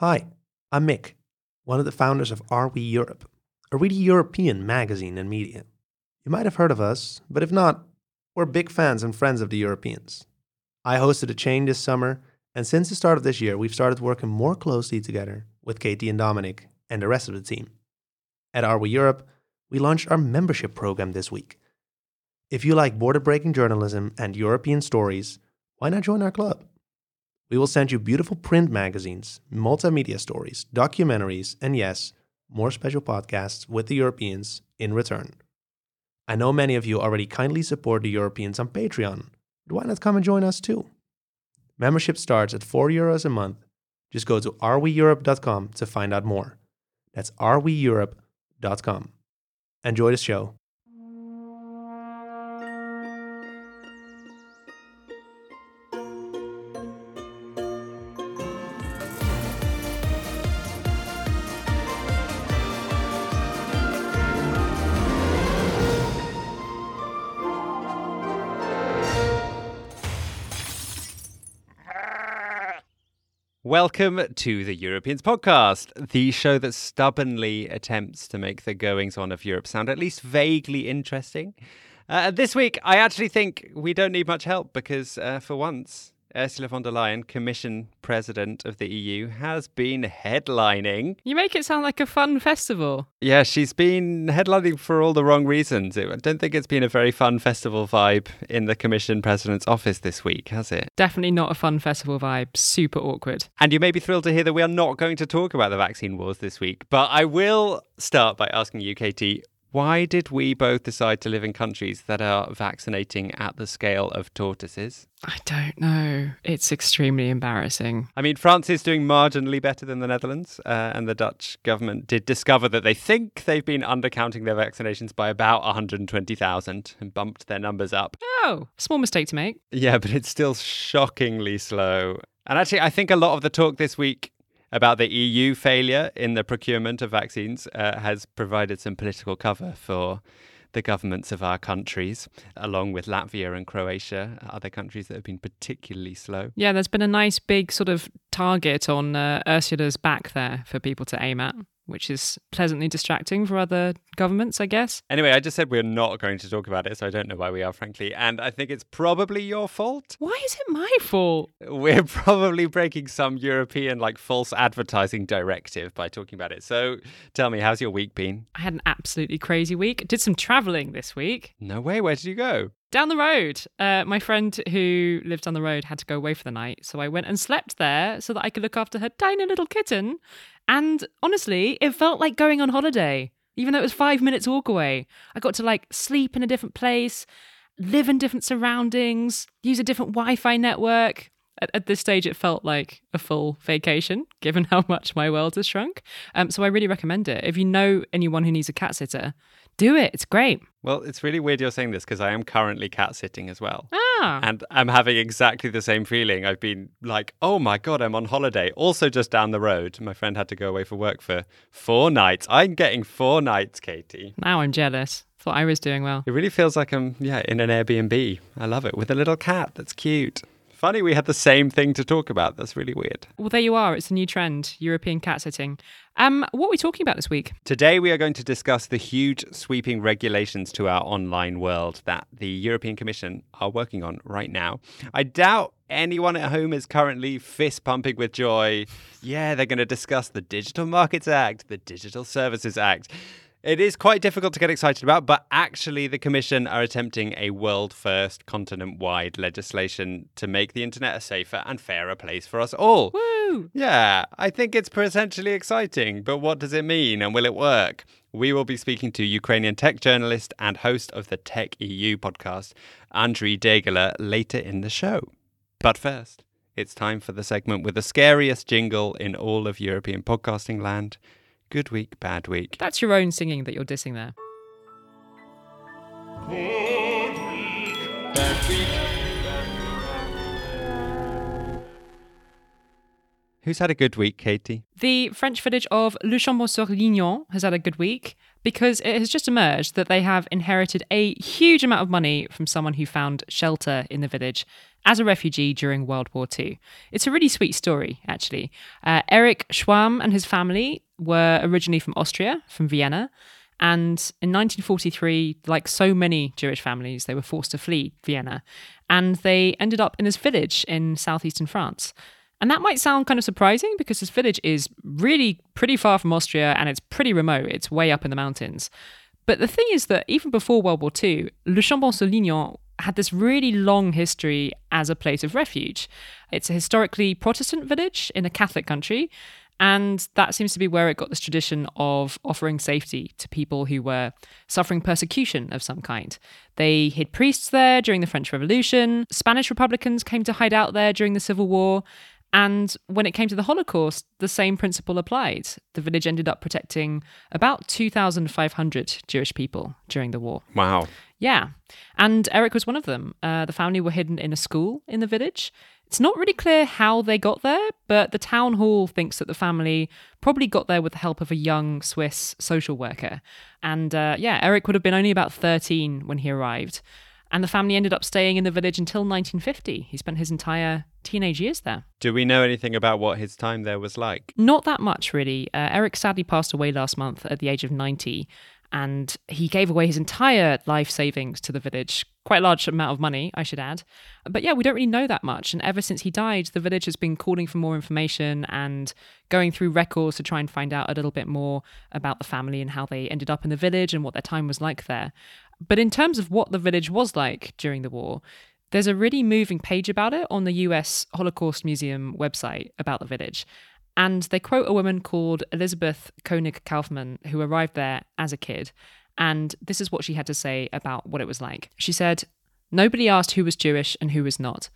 Hi, I'm Mick, one of the founders of Are We Europe, a really European magazine and media. You might have heard of us, but if not, we're big fans and friends of the Europeans. I hosted a chain this summer, and since the start of this year, we've started working more closely together with Katie and Dominic and the rest of the team. At Are We Europe, we launched our membership program this week. If you like border breaking journalism and European stories, why not join our club? We will send you beautiful print magazines, multimedia stories, documentaries, and yes, more special podcasts with the Europeans in return. I know many of you already kindly support the Europeans on Patreon, but why not come and join us too? Membership starts at 4 euros a month. Just go to areweeurope.com to find out more. That's areweeurope.com. Enjoy the show. Welcome to the Europeans podcast, the show that stubbornly attempts to make the goings on of Europe sound at least vaguely interesting. Uh, this week, I actually think we don't need much help because, uh, for once, Ursula von der Leyen, Commission President of the EU, has been headlining. You make it sound like a fun festival. Yeah, she's been headlining for all the wrong reasons. I don't think it's been a very fun festival vibe in the Commission President's office this week, has it? Definitely not a fun festival vibe. Super awkward. And you may be thrilled to hear that we are not going to talk about the vaccine wars this week, but I will start by asking you, Katie, why did we both decide to live in countries that are vaccinating at the scale of tortoises? I don't know. It's extremely embarrassing. I mean, France is doing marginally better than the Netherlands, uh, and the Dutch government did discover that they think they've been undercounting their vaccinations by about 120,000 and bumped their numbers up. Oh, small mistake to make. Yeah, but it's still shockingly slow. And actually, I think a lot of the talk this week about the EU failure in the procurement of vaccines uh, has provided some political cover for the governments of our countries, along with Latvia and Croatia, other countries that have been particularly slow. Yeah, there's been a nice big sort of target on uh, Ursula's back there for people to aim at which is pleasantly distracting for other governments, I guess. Anyway, I just said we're not going to talk about it, so I don't know why we are, frankly. And I think it's probably your fault. Why is it my fault? We're probably breaking some European, like, false advertising directive by talking about it. So tell me, how's your week been? I had an absolutely crazy week. Did some traveling this week. No way. Where did you go? Down the road. Uh, my friend who lived down the road had to go away for the night, so I went and slept there so that I could look after her tiny little kitten. And honestly, it felt like going on holiday, even though it was five minutes walk away. I got to like sleep in a different place, live in different surroundings, use a different Wi-Fi network. At, at this stage, it felt like a full vacation, given how much my world has shrunk. Um, so I really recommend it. If you know anyone who needs a cat sitter, do it. It's great. Well, it's really weird you're saying this because I am currently cat sitting as well. Ah. And I'm having exactly the same feeling. I've been like, oh my God, I'm on holiday. Also, just down the road, my friend had to go away for work for four nights. I'm getting four nights, Katie. Now I'm jealous. Thought I was doing well. It really feels like I'm, yeah, in an Airbnb. I love it with a little cat that's cute. Funny we had the same thing to talk about. That's really weird. Well, there you are. It's a new trend European cat sitting. Um, what are we talking about this week? Today, we are going to discuss the huge sweeping regulations to our online world that the European Commission are working on right now. I doubt anyone at home is currently fist pumping with joy. Yeah, they're going to discuss the Digital Markets Act, the Digital Services Act. It is quite difficult to get excited about, but actually, the Commission are attempting a world first, continent wide legislation to make the internet a safer and fairer place for us all. Woo! Yeah, I think it's potentially exciting, but what does it mean and will it work? We will be speaking to Ukrainian tech journalist and host of the Tech EU podcast, Andrii Degeler, later in the show. But first, it's time for the segment with the scariest jingle in all of European podcasting land. Good week, bad week. That's your own singing that you're dissing there. Good week, bad week. Who's had a good week, Katie? The French village of Le Chambon-sur-Lignon has had a good week because it has just emerged that they have inherited a huge amount of money from someone who found shelter in the village as a refugee during World War II. It's a really sweet story, actually. Uh, Eric Schwam and his family were originally from Austria, from Vienna. And in 1943, like so many Jewish families, they were forced to flee Vienna. And they ended up in this village in southeastern France. And that might sound kind of surprising because this village is really pretty far from Austria and it's pretty remote. It's way up in the mountains. But the thing is that even before World War II, Le Chambon-sur-Lignon had this really long history as a place of refuge. It's a historically Protestant village in a Catholic country, and that seems to be where it got this tradition of offering safety to people who were suffering persecution of some kind. They hid priests there during the French Revolution, Spanish Republicans came to hide out there during the Civil War, and when it came to the Holocaust, the same principle applied. The village ended up protecting about 2,500 Jewish people during the war. Wow. Yeah. And Eric was one of them. Uh, the family were hidden in a school in the village. It's not really clear how they got there, but the town hall thinks that the family probably got there with the help of a young Swiss social worker. And uh, yeah, Eric would have been only about 13 when he arrived. And the family ended up staying in the village until 1950. He spent his entire teenage years there. Do we know anything about what his time there was like? Not that much, really. Uh, Eric sadly passed away last month at the age of 90 and he gave away his entire life savings to the village. Quite a large amount of money, I should add. But yeah, we don't really know that much. And ever since he died, the village has been calling for more information and going through records to try and find out a little bit more about the family and how they ended up in the village and what their time was like there. But in terms of what the village was like during the war, there's a really moving page about it on the US Holocaust Museum website about the village. And they quote a woman called Elizabeth Koenig Kaufman, who arrived there as a kid. And this is what she had to say about what it was like. She said, Nobody asked who was Jewish and who was not.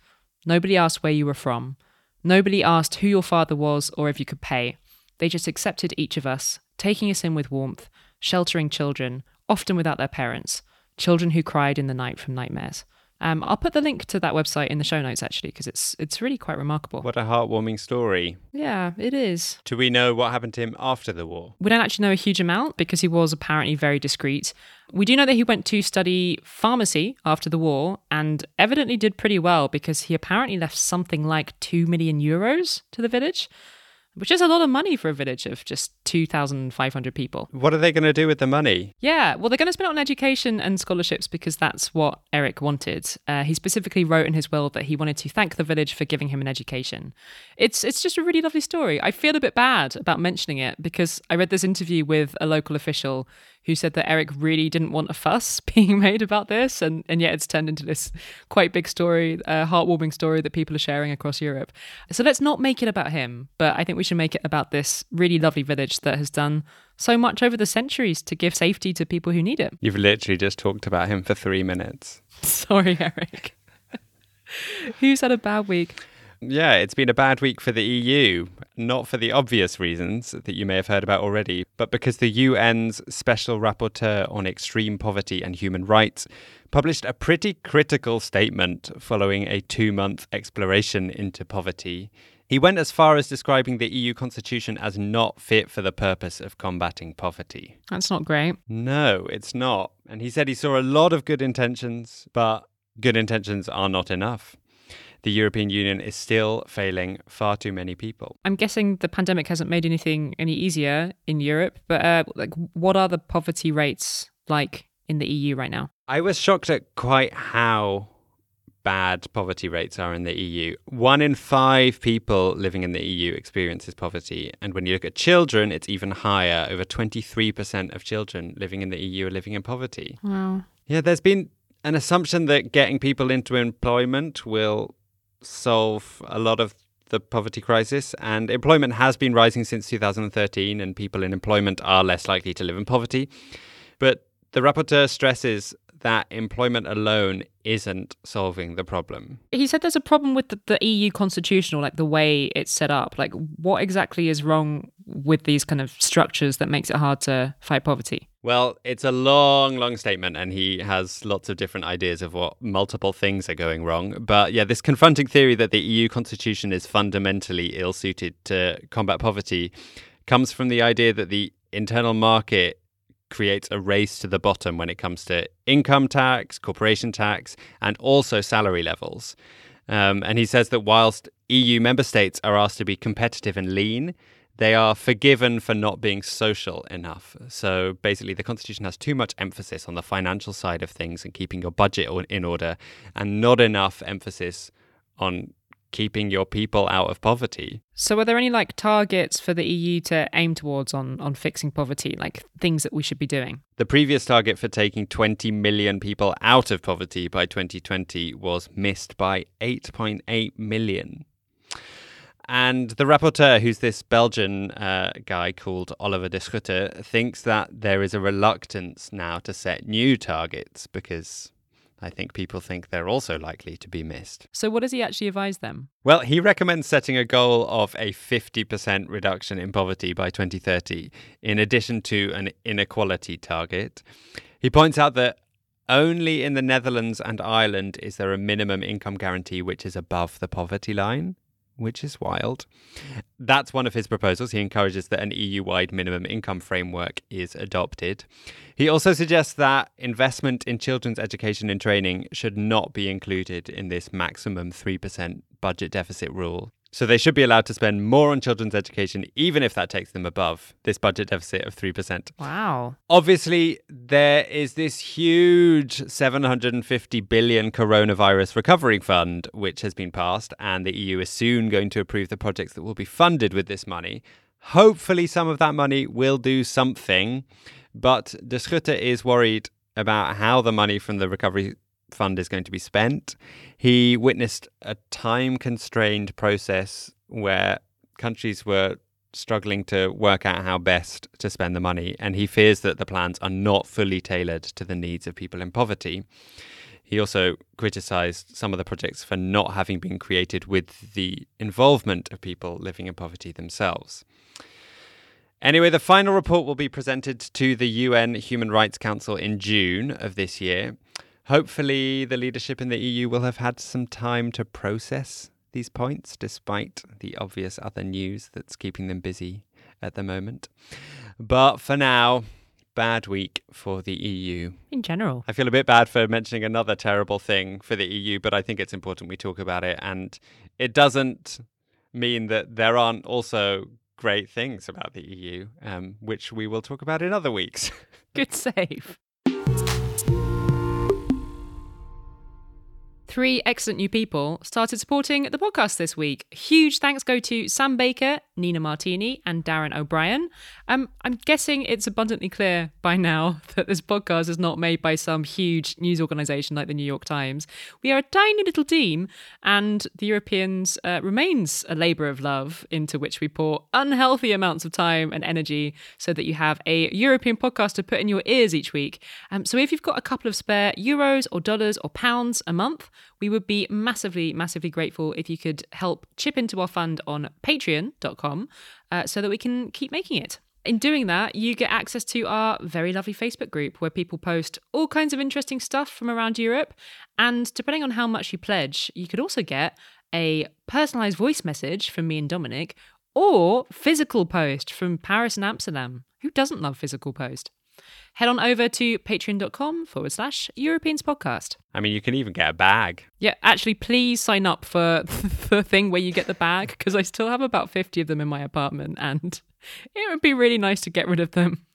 Nobody asked where you were from. Nobody asked who your father was or if you could pay. They just accepted each of us, taking us in with warmth, sheltering children, often without their parents, children who cried in the night from nightmares. Um, I'll put the link to that website in the show notes actually because it's it's really quite remarkable. What a heartwarming story. Yeah, it is. Do we know what happened to him after the war? We don't actually know a huge amount because he was apparently very discreet. We do know that he went to study pharmacy after the war and evidently did pretty well because he apparently left something like 2 million euros to the village which is a lot of money for a village of just 2,500 people. What are they going to do with the money? Yeah, well, they're going to spend it on education and scholarships because that's what Eric wanted. Uh, he specifically wrote in his will that he wanted to thank the village for giving him an education. It's it's just a really lovely story. I feel a bit bad about mentioning it because I read this interview with a local official who said that Eric really didn't want a fuss being made about this, and, and yet it's turned into this quite big story, a heartwarming story that people are sharing across Europe. So let's not make it about him, but I think we should make it about this really lovely village that has done so much over the centuries to give safety to people who need it. You've literally just talked about him for three minutes. Sorry, Eric. Who's had a bad week? Yeah, it's been a bad week for the EU, not for the obvious reasons that you may have heard about already, but because the UN's Special Rapporteur on Extreme Poverty and Human Rights published a pretty critical statement following a two month exploration into poverty. He went as far as describing the EU constitution as not fit for the purpose of combating poverty. That's not great. No, it's not. And he said he saw a lot of good intentions, but good intentions are not enough the European Union is still failing far too many people. I'm guessing the pandemic hasn't made anything any easier in Europe, but uh, like, what are the poverty rates like in the EU right now? I was shocked at quite how bad poverty rates are in the EU. One in five people living in the EU experiences poverty. And when you look at children, it's even higher. Over 23% of children living in the EU are living in poverty. Wow. Yeah, there's been an assumption that getting people into employment will solve a lot of the poverty crisis. And employment has been rising since 2013, and people in employment are less likely to live in poverty. But the rapporteur stresses that employment alone isn't solving the problem. He said there's a problem with the, the, EU constitutional, like the way it's set up. Like, what exactly is wrong with these kind of structures that makes it hard to fight poverty? Well, it's a long, long statement, and he has lots of different ideas of what multiple things are going wrong. But yeah, this confronting theory that the EU constitution is fundamentally ill suited to combat poverty comes from the idea that the internal market creates a race to the bottom when it comes to income tax, corporation tax, and also salary levels. Um, and he says that whilst EU member states are asked to be competitive and lean, they are forgiven for not being social enough. So basically, the Constitution has too much emphasis on the financial side of things and keeping your budget in order, and not enough emphasis on keeping your people out of poverty. So, are there any like targets for the EU to aim towards on on fixing poverty, like things that we should be doing? The previous target for taking 20 million people out of poverty by 2020 was missed by 8.8 million. And the rapporteur, who's this Belgian uh, guy called Oliver de Schutter, thinks that there is a reluctance now to set new targets because I think people think they're also likely to be missed. So, what does he actually advise them? Well, he recommends setting a goal of a 50% reduction in poverty by 2030, in addition to an inequality target. He points out that only in the Netherlands and Ireland is there a minimum income guarantee which is above the poverty line which is wild. That's one of his proposals. He encourages that an EU wide minimum income framework is adopted. He also suggests that investment in children's education and training should not be included in this maximum 3% budget deficit rule. So they should be allowed to spend more on children's education, even if that takes them above this budget deficit of 3%. Wow. Obviously, there is this huge 750 billion coronavirus recovery fund, which has been passed, and the EU is soon going to approve the projects that will be funded with this money. Hopefully, some of that money will do something, but De Schutter is worried about how the money from the recovery fund is going to be spent. He witnessed a time constrained process where countries were struggling to work out how best to spend the money, and he fears that the plans are not fully tailored to the needs of people in poverty. He also criticized some of the projects for not having been created with the involvement of people living in poverty themselves. Anyway, the final report will be presented to the UN Human Rights Council in June of this year. Hopefully, the leadership in the EU will have had some time to process these points, despite the obvious other news that's keeping them busy at the moment. But for now, bad week for the EU. In general. I feel a bit bad for mentioning another terrible thing for the EU, but I think it's important we talk about it. And it doesn't mean that there aren't also great things about the EU, um, which we will talk about in other weeks. Good save. Three excellent new people started supporting the podcast this week. Huge thanks go to Sam Baker, Nina Martini, and Darren O'Brien. Um, I'm guessing it's abundantly clear by now that this podcast is not made by some huge news organization like the New York Times. We are a tiny little team, and the Europeans uh, remains a labor of love into which we pour unhealthy amounts of time and energy so that you have a European podcast to put in your ears each week. Um, so if you've got a couple of spare euros or dollars or pounds a month, we would be massively, massively grateful if you could help chip into our fund on patreon.com uh, so that we can keep making it. In doing that, you get access to our very lovely Facebook group where people post all kinds of interesting stuff from around Europe. And depending on how much you pledge, you could also get a personalized voice message from me and Dominic or physical post from Paris and Amsterdam. Who doesn't love physical post? Head on over to patreon.com forward slash Europeans podcast. I mean, you can even get a bag. Yeah, actually, please sign up for the thing where you get the bag because I still have about 50 of them in my apartment and it would be really nice to get rid of them.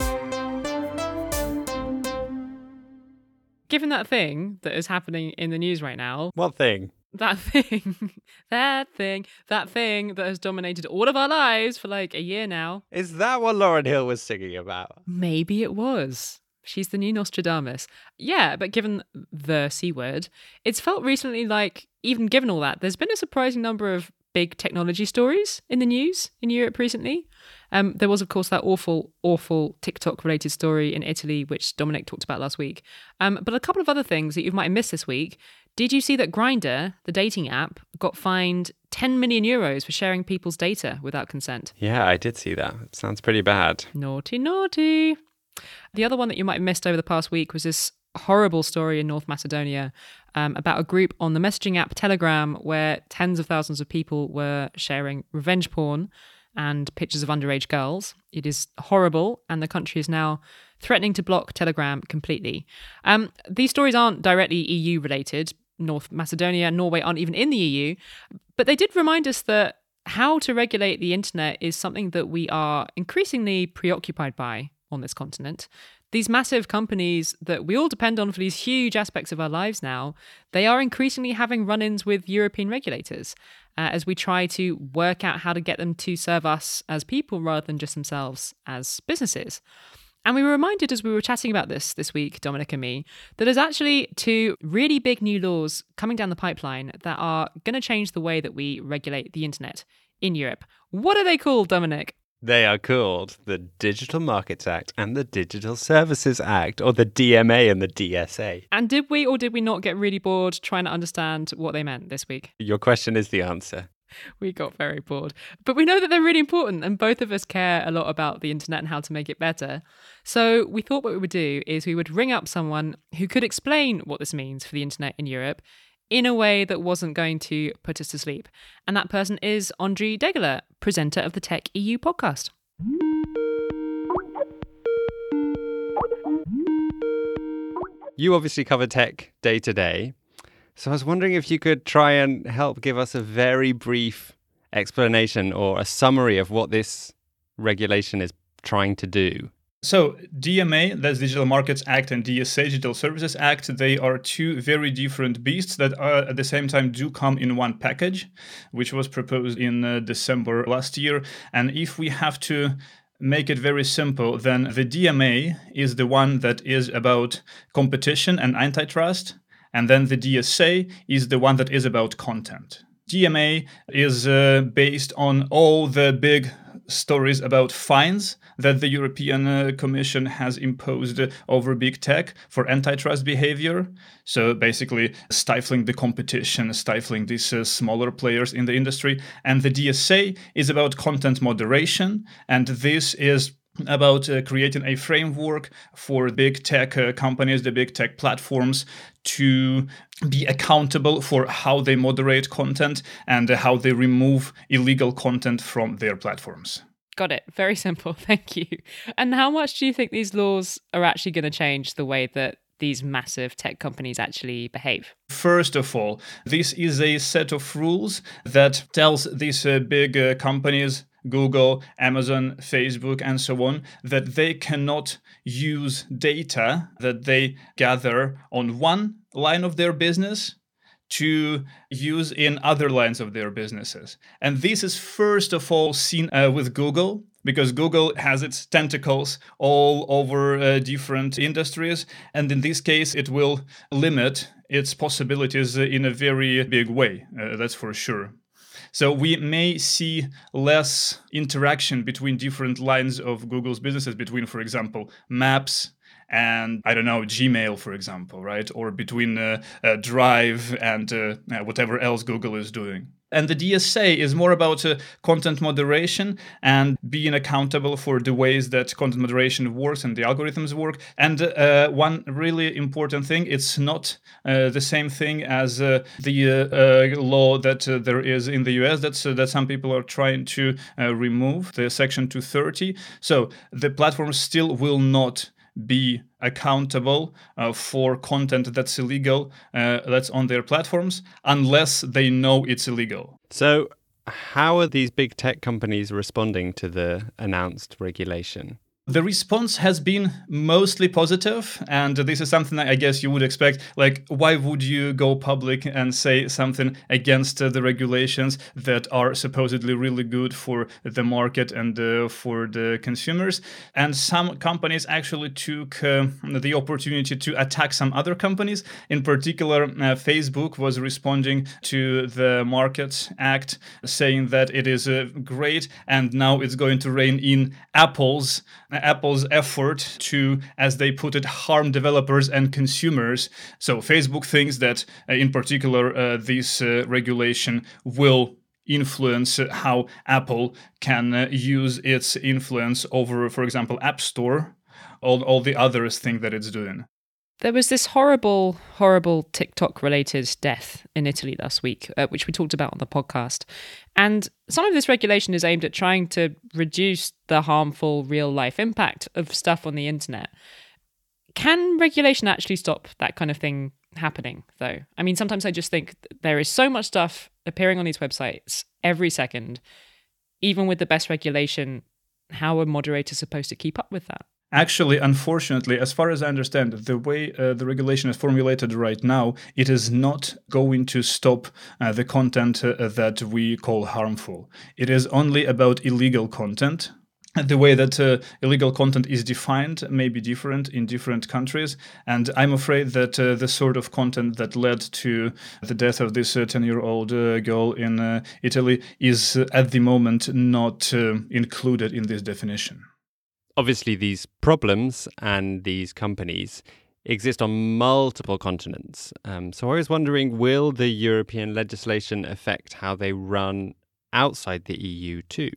Given that thing that is happening in the news right now, What thing? That thing, that thing, that thing that has dominated all of our lives for like a year now. Is that what Lauryn Hill was singing about? Maybe it was. She's the new Nostradamus. Yeah, but given the C word, it's felt recently like, even given all that, there's been a surprising number of big technology stories in the news in Europe recently. Um, there was, of course, that awful, awful TikTok related story in Italy, which Dominic talked about last week. Um, but a couple of other things that you might have missed this week. Did you see that Grindr, the dating app, got fined 10 million euros for sharing people's data without consent? Yeah, I did see that. It sounds pretty bad. Naughty, naughty. The other one that you might have missed over the past week was this horrible story in North Macedonia um, about a group on the messaging app Telegram where tens of thousands of people were sharing revenge porn and pictures of underage girls. It is horrible, and the country is now threatening to block Telegram completely. Um, these stories aren't directly EU related. North Macedonia and Norway aren't even in the EU, but they did remind us that how to regulate the internet is something that we are increasingly preoccupied by on this continent. These massive companies that we all depend on for these huge aspects of our lives now, they are increasingly having run ins with European regulators uh, as we try to work out how to get them to serve us as people rather than just themselves as businesses. And we were reminded as we were chatting about this this week, Dominic and me, that there's actually two really big new laws coming down the pipeline that are going to change the way that we regulate the internet in Europe. What are they called, Dominic? They are called the Digital Markets Act and the Digital Services Act, or the DMA and the DSA. And did we or did we not get really bored trying to understand what they meant this week? Your question is the answer. We got very bored. But we know that they're really important, and both of us care a lot about the internet and how to make it better. So we thought what we would do is we would ring up someone who could explain what this means for the internet in Europe in a way that wasn't going to put us to sleep. And that person is Andrii Degeler, presenter of the Tech EU podcast. You obviously cover tech day to day. So I was wondering if you could try and help give us a very brief explanation or a summary of what this regulation is trying to do. So DMA, that's Digital Markets Act, and DSA, Digital Services Act, they are two very different beasts that are at the same time do come in one package, which was proposed in uh, December last year. And if we have to make it very simple, then the DMA is the one that is about competition and antitrust, and then the DSA is the one that is about content. DMA is uh, based on all the big stories about fines that the European uh, Commission has imposed over big tech for antitrust behavior. So basically, stifling the competition, stifling these uh, smaller players in the industry. And the DSA is about content moderation. And this is about uh, creating a framework for big tech uh, companies, the big tech platforms, to be accountable for how they moderate content and uh, how they remove illegal content from their platforms. Got it. Very simple. Thank you. And how much do you think these laws are actually going to change the way that these massive tech companies actually behave? First of all, this is a set of rules that tells these uh, big uh, companies Google, Amazon, Facebook, and so on, that they cannot use data that they gather on one line of their business to use in other lines of their businesses. And this is first of all seen uh, with Google because Google has its tentacles all over uh, different industries. And in this case, it will limit its possibilities in a very big way, uh, that's for sure. So we may see less interaction between different lines of Google's businesses, between, for example, Maps and I don't know Gmail, for example, right, or between uh, uh, Drive and uh, whatever else Google is doing. And the DSA is more about uh, content moderation and being accountable for the ways that content moderation works and the algorithms work. And uh, one really important thing, it's not uh, the same thing as uh, the uh, uh, law that there is in the US that's, that some people are trying to remove, the Section 230. So the platform still will not be accountable uh, for content that's illegal uh, that's on their platforms unless they know it's illegal. So, how are these big tech companies responding to the announced regulation? The response has been mostly positive, and this is something I guess you would expect. Like, why would you go public and say something against uh, the regulations that are supposedly really good for the market and uh, for the consumers? And some companies actually took uh, the opportunity to attack some other companies. In particular, uh, Facebook was responding to the Markets Act, saying that it is uh, great and now it's going to rein in Apple's Apple's effort to, as they put it, harm developers and consumers. So Facebook thinks that, uh, in particular, uh, this uh, regulation will influence how Apple can use its influence over, for example, App Store all, all the others think that it's doing. There was this horrible, horrible TikTok related death in Italy last week, uh, which we talked about on the podcast. And some of this regulation is aimed at trying to reduce the harmful real life impact of stuff on the internet. Can regulation actually stop that kind of thing happening, though? I mean, sometimes I just think there is so much stuff appearing on these websites every second. Even with the best regulation, how are moderators supposed to keep up with that? Actually, unfortunately, as far as I understand, the way uh, the regulation is formulated right now, it is not going to stop uh, the content uh, that we call harmful. It is only about illegal content. The way that uh, illegal content is defined may be different in different countries, and I'm afraid that uh, the sort of content that led to the death of this 10 year old uh, girl in Italy is at the moment not included in this definition obviously these problems and these companies exist on multiple continents. Um, so I was wondering, will the European legislation affect how they run outside the EU too?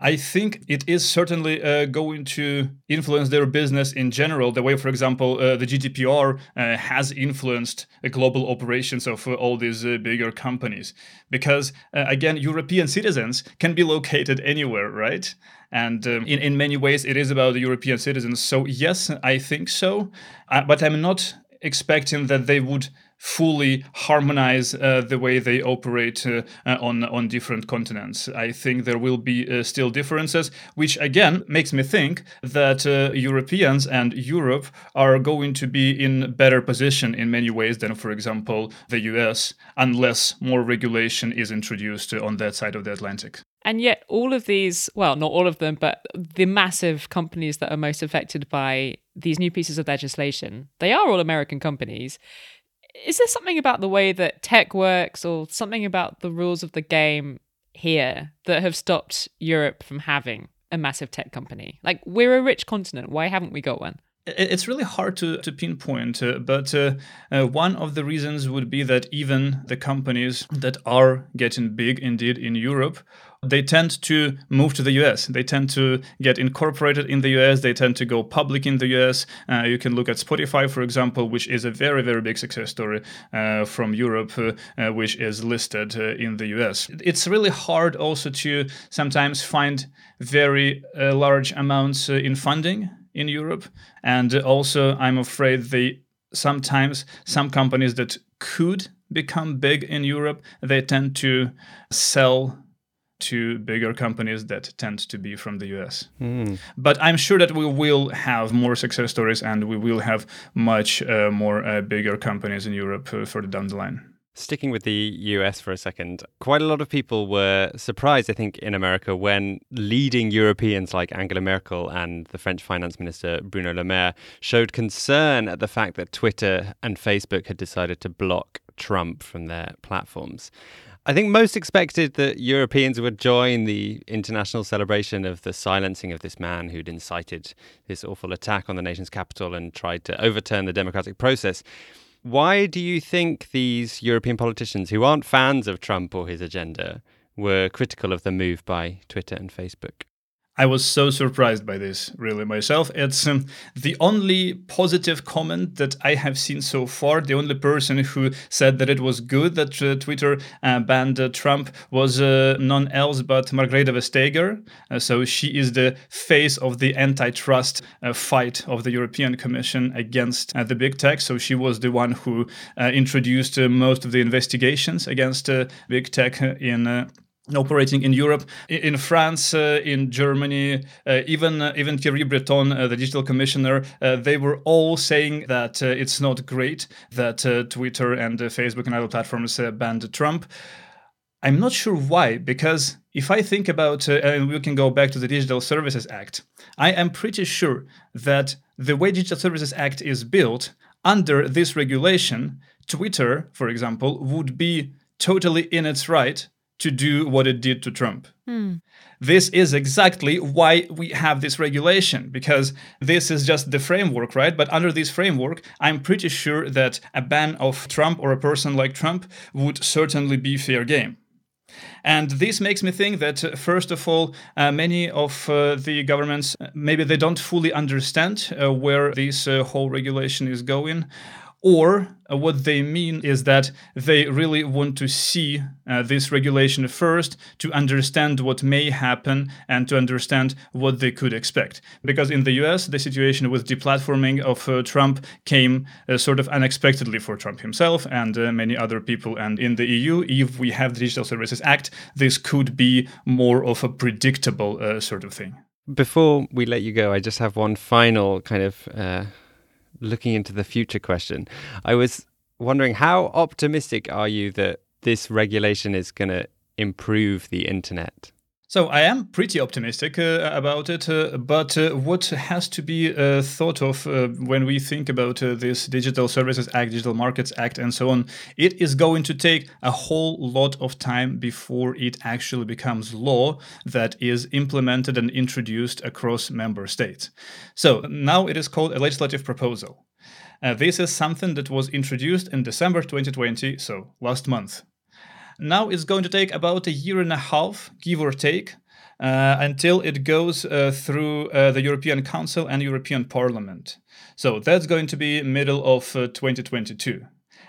I think it is certainly uh, going to influence their business in general. The way, for example, uh, the GDPR uh, has influenced global operations of uh, all these uh, bigger companies. Because, uh, again, European citizens can be located anywhere, right? And um, in, in many ways, it is about the European citizens. So, yes, I think so. but I'm not expecting that they would fully harmonize uh, the way they operate uh, uh, on on different continents. I think there will be uh, still differences, which again makes me think that uh, Europeans and Europe are going to be in better position in many ways than, for example, the US, unless more regulation is introduced on that side of the Atlantic. And yet, all of these, well, not all of them, but the massive companies that are most affected by these new pieces of legislation, they are all American companies is there something about the way that tech works or something about the rules of the game here that have stopped Europe from having a massive tech company? Like, we're a rich continent. Why haven't we got one? It's really hard to, to pinpoint, uh, but uh, uh, one of the reasons would be that even the companies that are getting big indeed in Europe they tend to move to the US. They tend to get incorporated in the US. They tend to go public in the US. Uh, you can look at Spotify, for example, which is a very, very big success story uh, from Europe, uh, uh which is listed uh, in the US. It's really hard also to sometimes find very uh, large amounts in funding in Europe. And also, I'm afraid they sometimes some companies that could become big in Europe, they tend to sell to bigger companies that tend to be from the US. Mm. But I'm sure that we will have more success stories and we will have much uh, more uh, bigger companies in Europe uh, further down the line. Sticking with the US for a second, quite a lot of people were surprised, I think, in America when leading Europeans like Angela Merkel and the French finance minister Bruno Le Maire showed concern at the fact that Twitter and Facebook had decided to block Trump from their platforms. I think most expected that Europeans would join the international celebration of the silencing of this man who'd incited this awful attack on the nation's capital and tried to overturn the democratic process. Why do you think these European politicians, who aren't fans of Trump or his agenda, were critical of the move by Twitter and Facebook? I was so surprised by this, really, myself. It's um, the only positive comment that I have seen so far. The only person who said that it was good that uh, Twitter uh, banned uh, Trump was uh, none else but Margrethe Vestager. Uh, so she is the face of the antitrust uh, fight of the European Commission against the big tech. So she was the one who introduced most of the investigations against big tech in operating in Europe, in France, uh, in Germany, uh, even uh, even Thierry Breton, uh, the digital commissioner, uh, they were all saying that uh, it's not great that Twitter and Facebook and other platforms banned Trump. I'm not sure why, because if I think about, and we can go back to the Digital Services Act, I am pretty sure that the way Digital Services Act is built under this regulation, Twitter, for example, would be totally in its right to do what it did to Trump. Hmm. This is exactly why we have this regulation, because this is just the framework, right? But under this framework, I'm pretty sure that a ban of Trump or a person like Trump would certainly be fair game. And this makes me think that, uh, first of all, uh, many of uh, the governments uh, maybe they don't fully understand uh, where this uh, whole regulation is going. Or uh, what they mean is that they really want to see uh, this regulation first to understand what may happen and to understand what they could expect. Because in the US, the situation with deplatforming of uh, Trump came sort of unexpectedly for Trump himself and many other people. And in the EU, if we have the Digital Services Act, this could be more of a predictable sort of thing. Before we let you go, I just have one final kind of uh, looking into the future question. I was wondering how optimistic are you that this regulation is going to improve the internet? So I am pretty optimistic uh, about it, uh, but uh, what has to be uh, thought of uh, when we think about uh, this Digital Services Act, Digital Markets Act, and so on, it is going to take a whole lot of time before it actually becomes law that is implemented and introduced across member states. So now it is called a legislative proposal. this is something that was introduced in December 2020, so last month. Now it's going to take about a year and a half, give or take, uh, until it goes uh, through uh, the European Council and European Parliament. So that's going to be middle of uh, 2022.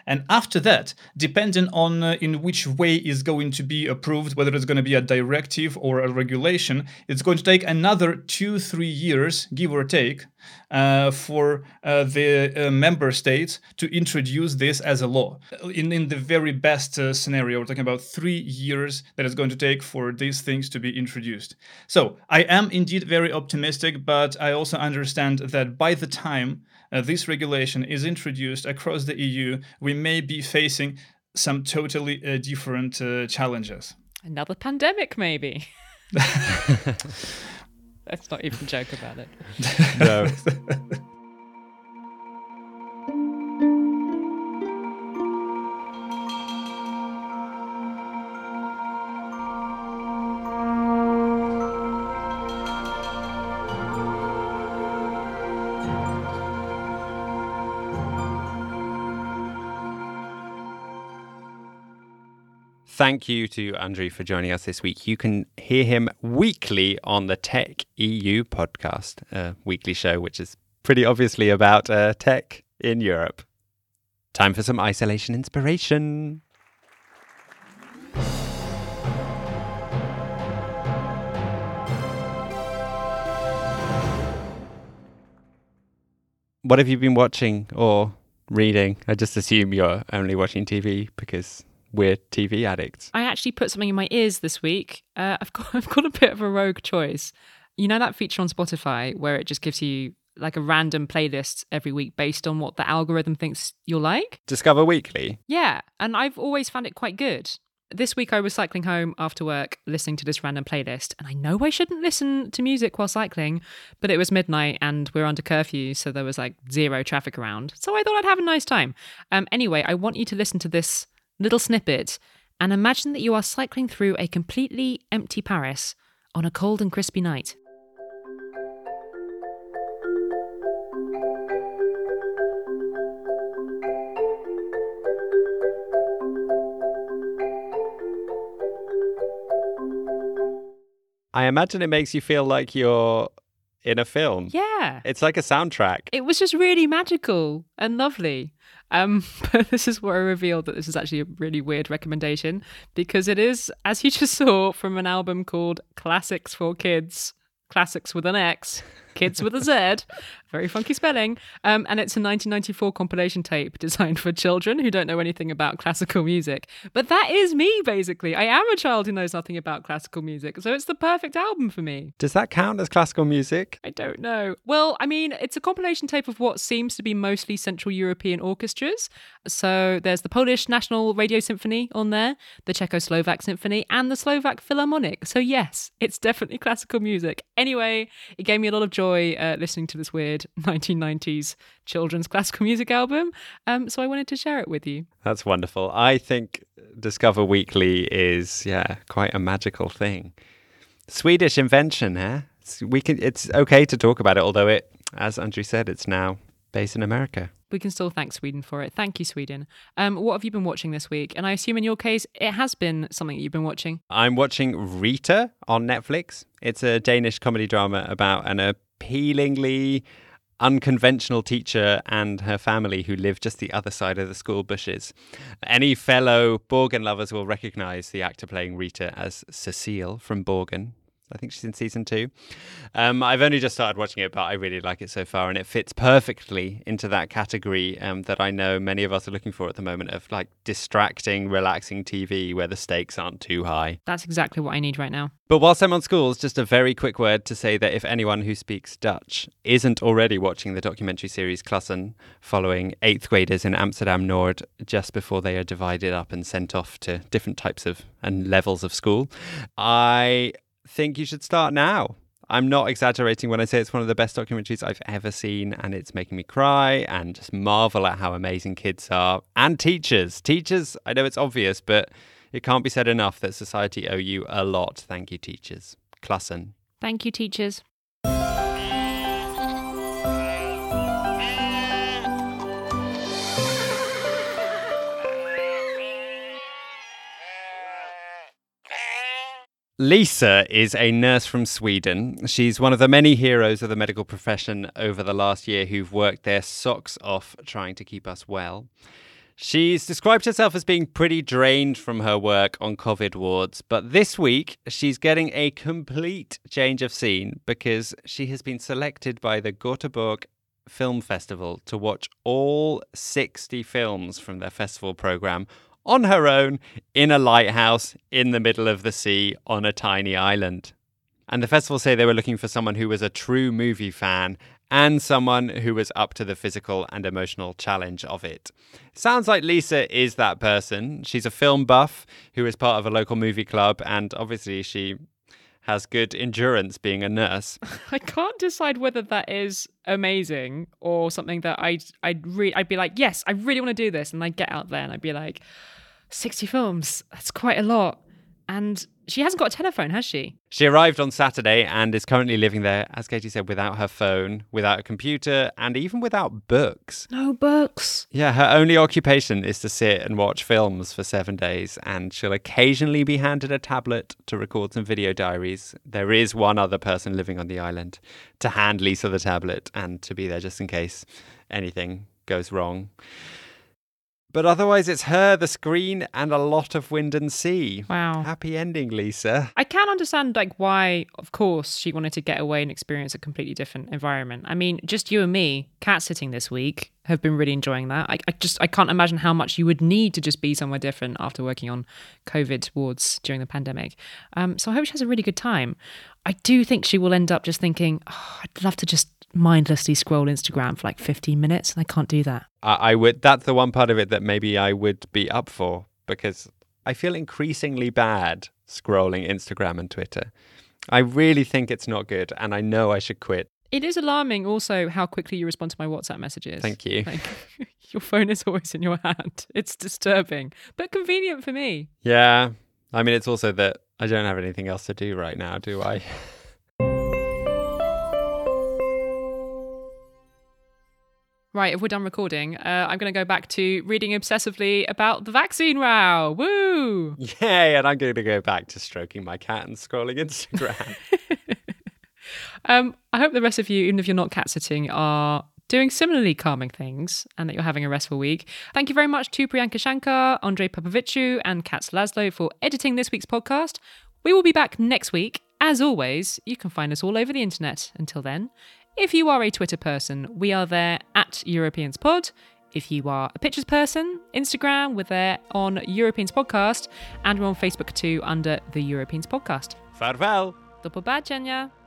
And after that, depending on uh, in which way is going to be approved, whether it's going to be a directive or a regulation, it's going to take another two, three years, give or take, uh, for uh, the uh, member states to introduce this as a law. In, in the very best uh, scenario, we're talking about three years that it's going to take for these things to be introduced. So I am indeed very optimistic, but I also understand that by the time uh, this regulation is introduced across the EU, we may be facing some totally uh, different uh, challenges. Another pandemic, maybe. Let's not even joke about it. no. thank you to Andrew for joining us this week. You can hear him weekly on the Tech EU podcast, a weekly show which is pretty obviously about uh, tech in Europe. Time for some isolation inspiration. What have you been watching or reading? I just assume you're only watching TV because we're TV addicts. I actually put something in my ears this week. Uh, I've got I've got a bit of a rogue choice. You know that feature on Spotify where it just gives you like a random playlist every week based on what the algorithm thinks you'll like? Discover Weekly. Yeah, and I've always found it quite good. This week I was cycling home after work listening to this random playlist, and I know I shouldn't listen to music while cycling, but it was midnight and we are under curfew, so there was like zero traffic around. So I thought I'd have a nice time. Um, anyway, I want you to listen to this little snippet and imagine that you are cycling through a completely empty Paris on a cold and crispy night. I imagine it makes you feel like you're in a film. Yeah. It's like a soundtrack. It was just really magical and lovely. Um, but this is where I revealed that this is actually a really weird recommendation because it is, as you just saw, from an album called Klassix for Kidz, Classics with an X, Kids with a Z, very funky spelling. Um, and it's a 1994 compilation tape designed for children who don't know anything about classical music. But that is me, basically. I am a child who knows nothing about classical music. So it's the perfect album for me. Does that count as classical music? I don't know. Well, I mean, it's a compilation tape of what seems to be mostly Central European orchestras. So there's the Polish National Radio Symphony on there, the Czechoslovak Symphony, and the Slovak Philharmonic. So, yes, it's definitely classical music. Anyway, it gave me a lot of joy uh, listening to this weird 1990s children's classical music album. Um, so I wanted to share it with you. That's wonderful. I think Discover Weekly is, yeah, quite a magical thing. Swedish invention, eh? It's, we can. It's okay to talk about it, although it, as Andrew said, it's now based in America. We can still thank Sweden for it. Thank you, Sweden. Um, what have you been watching this week? And I assume in your case, it has been something you've been watching. I'm watching Rita on Netflix. It's a Danish comedy drama about an appealingly unconventional teacher and her family who live just the other side of the school bushes. Any fellow Borgen lovers will recognize the actor playing Rita as Cecile from Borgen. I think she's in season two. Um, I've only just started watching it, but I really like it so far, and it fits perfectly into that category um, that I know many of us are looking for at the moment of like distracting, relaxing TV where the stakes aren't too high. That's exactly what I need right now. But whilst I'm on schools, just a very quick word to say that if anyone who speaks Dutch isn't already watching the documentary series Klassen, following eighth graders in Amsterdam Nord just before they are divided up and sent off to different types of and levels of school, I think you should start now. I'm not exaggerating when I say it's one of the best documentaries I've ever seen, and it's making me cry and just marvel at how amazing kids are and teachers. Teachers, I know it's obvious, but it can't be said enough that society owe you a lot. Thank you, teachers. Klassen. Thank you, teachers. Lisa is a nurse from Sweden. She's one of the many heroes of the medical profession over the last year who've worked their socks off trying to keep us well. She's described herself as being pretty drained from her work on COVID wards, but this week she's getting a complete change of scene because she has been selected by the Göteborg Film Festival to watch all 60 films from their festival program on her own in a lighthouse in the middle of the sea on a tiny island. And the festival say they were looking for someone who was a true movie fan and someone who was up to the physical and emotional challenge of it. Sounds like Lisa is that person. She's a film buff who is part of a local movie club, and obviously she has good endurance being a nurse. I can't decide whether that is amazing or something that I'd I'd I'd be like, yes, I really want to do this, and I'd get out there and I'd be like, sixty films, that's quite a lot, and she hasn't got a telephone, has she? She arrived on Saturday and is currently living there, as Katie said, without her phone, without a computer, and even without books. No books. Yeah, her only occupation is to sit and watch films for seven days, and she'll occasionally be handed a tablet to record some video diaries. There is one other person living on the island to hand Lisa the tablet and to be there just in case anything goes wrong. But otherwise, it's her, the screen, and a lot of wind and sea. Wow. Happy ending, Lisa. I can understand like why, of course, she wanted to get away and experience a completely different environment. I mean, just you and me, cat sitting this week, have been really enjoying that. I, I just I can't imagine how much you would need to just be somewhere different after working on COVID wards during the pandemic. Um, so I hope she has a really good time. I do think she will end up just thinking, oh, I'd love to just mindlessly scroll Instagram for like 15 minutes, and I can't do that. I, I would. That's the one part of it that maybe I would be up for because I feel increasingly bad scrolling Instagram and Twitter. I really think it's not good, and I know I should quit. It is alarming also how quickly you respond to my WhatsApp messages. Thank you. Like, your phone is always in your hand. It's disturbing, but convenient for me. Yeah. I mean, it's also that I don't have anything else to do right now, do I? Right, if we're done recording, uh, I'm going to go back to reading obsessively about the vaccine row. Woo! Yay! And I'm going to go back to stroking my cat and scrolling Instagram. Um, I hope the rest of you, even if you're not cat sitting, are doing similarly calming things and that you're having a restful week. Thank you very much to Priyanka Shankar, Andrei Popoviciu, and Katz Laszlo for editing this week's podcast. We will be back next week. As always, you can find us all over the internet. Until then, if you are a Twitter person, we are there at Europeans Pod. If you are a pictures person, Instagram, we're there on Europeans Podcast, and we're on Facebook too under the Europeans Podcast. Farewell! Do pobачення!